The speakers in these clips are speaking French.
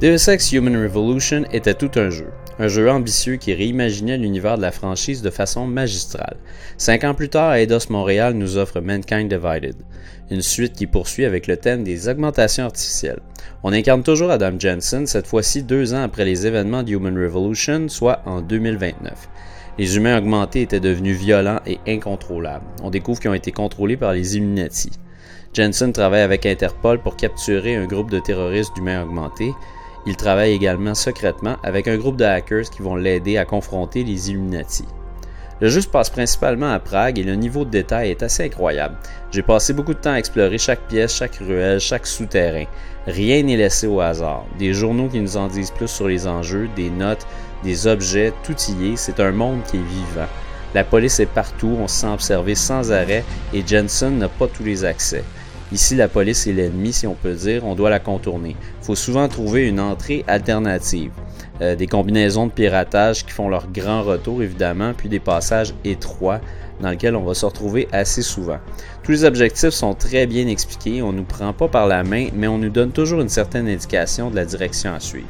Deus Ex Human Revolution était tout un jeu. Un jeu ambitieux qui réimaginait l'univers de la franchise de façon magistrale. Cinq ans plus tard, Eidos Montréal nous offre Mankind Divided, une suite qui poursuit avec le thème des augmentations artificielles. On incarne toujours Adam Jensen, cette fois-ci deux ans après les événements de Human Revolution, soit en 2029. Les humains augmentés étaient devenus violents et incontrôlables. On découvre qu'ils ont été contrôlés par les Illuminati. Jensen travaille avec Interpol pour capturer un groupe de terroristes d'humains augmentés. Il travaille également secrètement avec un groupe de hackers qui vont l'aider à confronter les Illuminati. Le jeu se passe principalement à Prague et le niveau de détail est assez incroyable. J'ai passé beaucoup de temps à explorer chaque pièce, chaque ruelle, chaque souterrain. Rien n'est laissé au hasard. Des journaux qui nous en disent plus sur les enjeux, des notes, des objets, tout y est. C'est un monde qui est vivant. La police est partout, on se sent observé sans arrêt et Jensen n'a pas tous les accès. Ici, la police est l'ennemi, si on peut dire, on doit la contourner. Il faut souvent trouver une entrée alternative. Euh, des combinaisons de piratage qui font leur grand retour, évidemment, puis des passages étroits dans lesquels on va se retrouver assez souvent. Tous les objectifs sont très bien expliqués, on ne nous prend pas par la main, mais on nous donne toujours une certaine indication de la direction à suivre.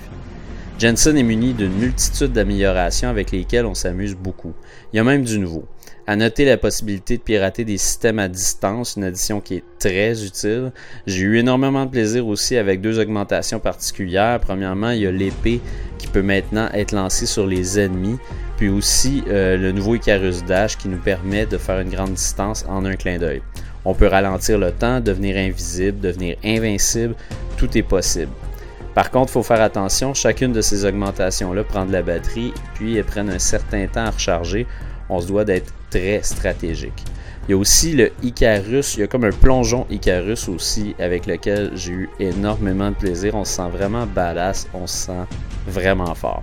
Jensen est muni d'une multitude d'améliorations avec lesquelles on s'amuse beaucoup. Il y a même du nouveau. À noter la possibilité de pirater des systèmes à distance, une addition qui est très utile. J'ai eu énormément de plaisir aussi avec deux augmentations particulières. Premièrement, il y a l'épée qui peut maintenant être lancée sur les ennemis, puis aussi euh, le nouveau Icarus Dash qui nous permet de faire une grande distance en un clin d'œil. On peut ralentir le temps, devenir invisible, devenir invincible, tout est possible. Par contre, il faut faire attention, chacune de ces augmentations-là prend de la batterie, puis elles prennent un certain temps à recharger on se doit d'être très stratégique. Il y a aussi le Icarus, il y a comme un plongeon Icarus aussi avec lequel j'ai eu énormément de plaisir. On se sent vraiment badass, on se sent vraiment fort.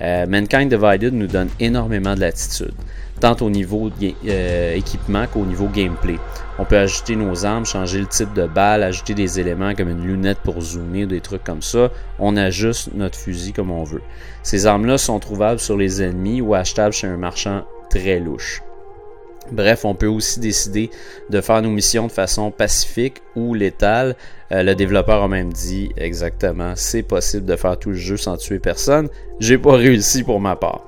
Euh, Mankind Divided nous donne énormément de latitude, tant au niveau euh, équipement qu'au niveau gameplay. On peut ajouter nos armes, changer le type de balle, ajouter des éléments comme une lunette pour zoomer, des trucs comme ça. On ajuste notre fusil comme on veut. Ces armes-là sont trouvables sur les ennemis ou achetables chez un marchand très louche. Bref, on peut aussi décider de faire nos missions de façon pacifique ou létale. Euh, le développeur a même dit exactement, c'est possible de faire tout le jeu sans tuer personne. J'ai pas réussi pour ma part.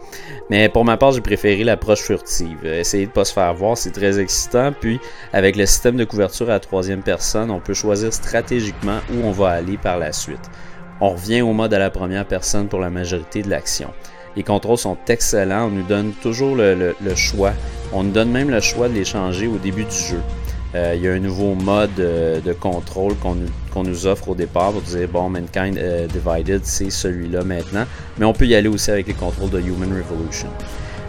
Mais pour ma part, j'ai préféré l'approche furtive. Euh, essayer de pas se faire voir, c'est très excitant. Puis, avec le système de couverture à la troisième personne, on peut choisir stratégiquement où on va aller par la suite. On revient au mode à la première personne pour la majorité de l'action. Les contrôles sont excellents. On nous donne toujours le, choix. On nous donne même le choix de les changer au début du jeu. Euh, il y a un nouveau mode euh, de contrôle qu'on nous, offre au départ pour dire bon, Mankind euh, Divided, c'est celui-là maintenant. Mais on peut y aller aussi avec les contrôles de Human Revolution.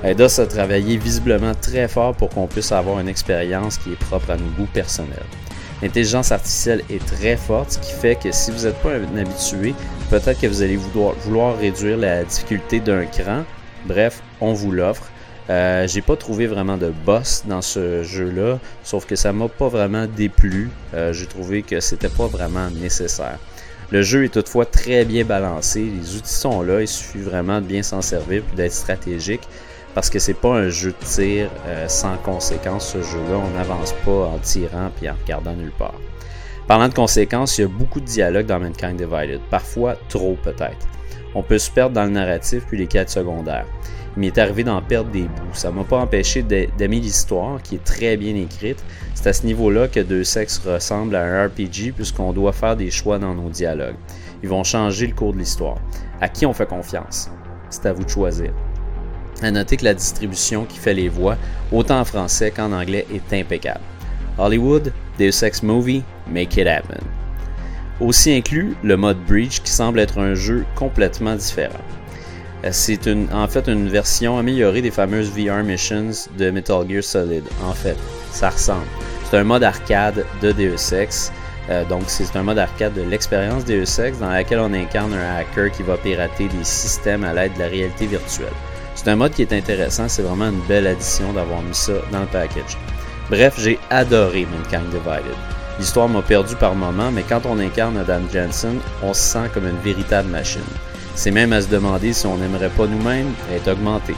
Eidos a travaillé visiblement très fort pour qu'on puisse avoir une expérience qui est propre à nos goûts personnels. L'intelligence artificielle est très forte, ce qui fait que si vous n'êtes pas un habitué, peut-être que vous allez vouloir, réduire la difficulté d'un cran. Bref, on vous l'offre. Euh, j'ai pas trouvé vraiment de boss dans ce jeu-là, sauf que ça m'a pas vraiment déplu. Euh, j'ai trouvé que c'était pas vraiment nécessaire. Le jeu est toutefois très bien balancé, les outils sont là, il suffit vraiment de bien s'en servir puis d'être stratégique parce que c'est pas un jeu de tir euh, sans conséquences ce jeu-là. On n'avance pas en tirant puis en regardant nulle part. Parlant de conséquences, il y a beaucoup de dialogues dans Mankind Divided, parfois trop peut-être. On peut se perdre dans le narratif puis les quêtes secondaires. Il m'est arrivé d'en perdre des bouts. Ça m'a pas empêché d'aimer l'histoire, qui est très bien écrite. C'est à ce niveau-là que Deux Sexes ressemble à un RPG, puisqu'on doit faire des choix dans nos dialogues. Ils vont changer le cours de l'histoire. À qui on fait confiance? C'est à vous de choisir. À noter que la distribution qui fait les voix, autant en français qu'en anglais, est impeccable. Hollywood, Deus Ex Movie, Make It Happen. Aussi inclus le mode Breach qui semble être un jeu complètement différent. Euh, c'est en fait une version améliorée des fameuses VR Missions de Metal Gear Solid. En fait, ça ressemble. C'est un mode arcade de Deus Ex. Euh, donc, c'est un mode arcade de l'expérience Deus Ex dans laquelle on incarne un hacker qui va pirater des systèmes à l'aide de la réalité virtuelle. C'est un mode qui est intéressant, c'est vraiment une belle addition d'avoir mis ça dans le package. Bref, j'ai adoré Mankind Divided. L'histoire m'a perdu par moments, mais quand on incarne Adam Jensen, on se sent comme une véritable machine. C'est même à se demander si on n'aimerait pas nous-mêmes être augmenté.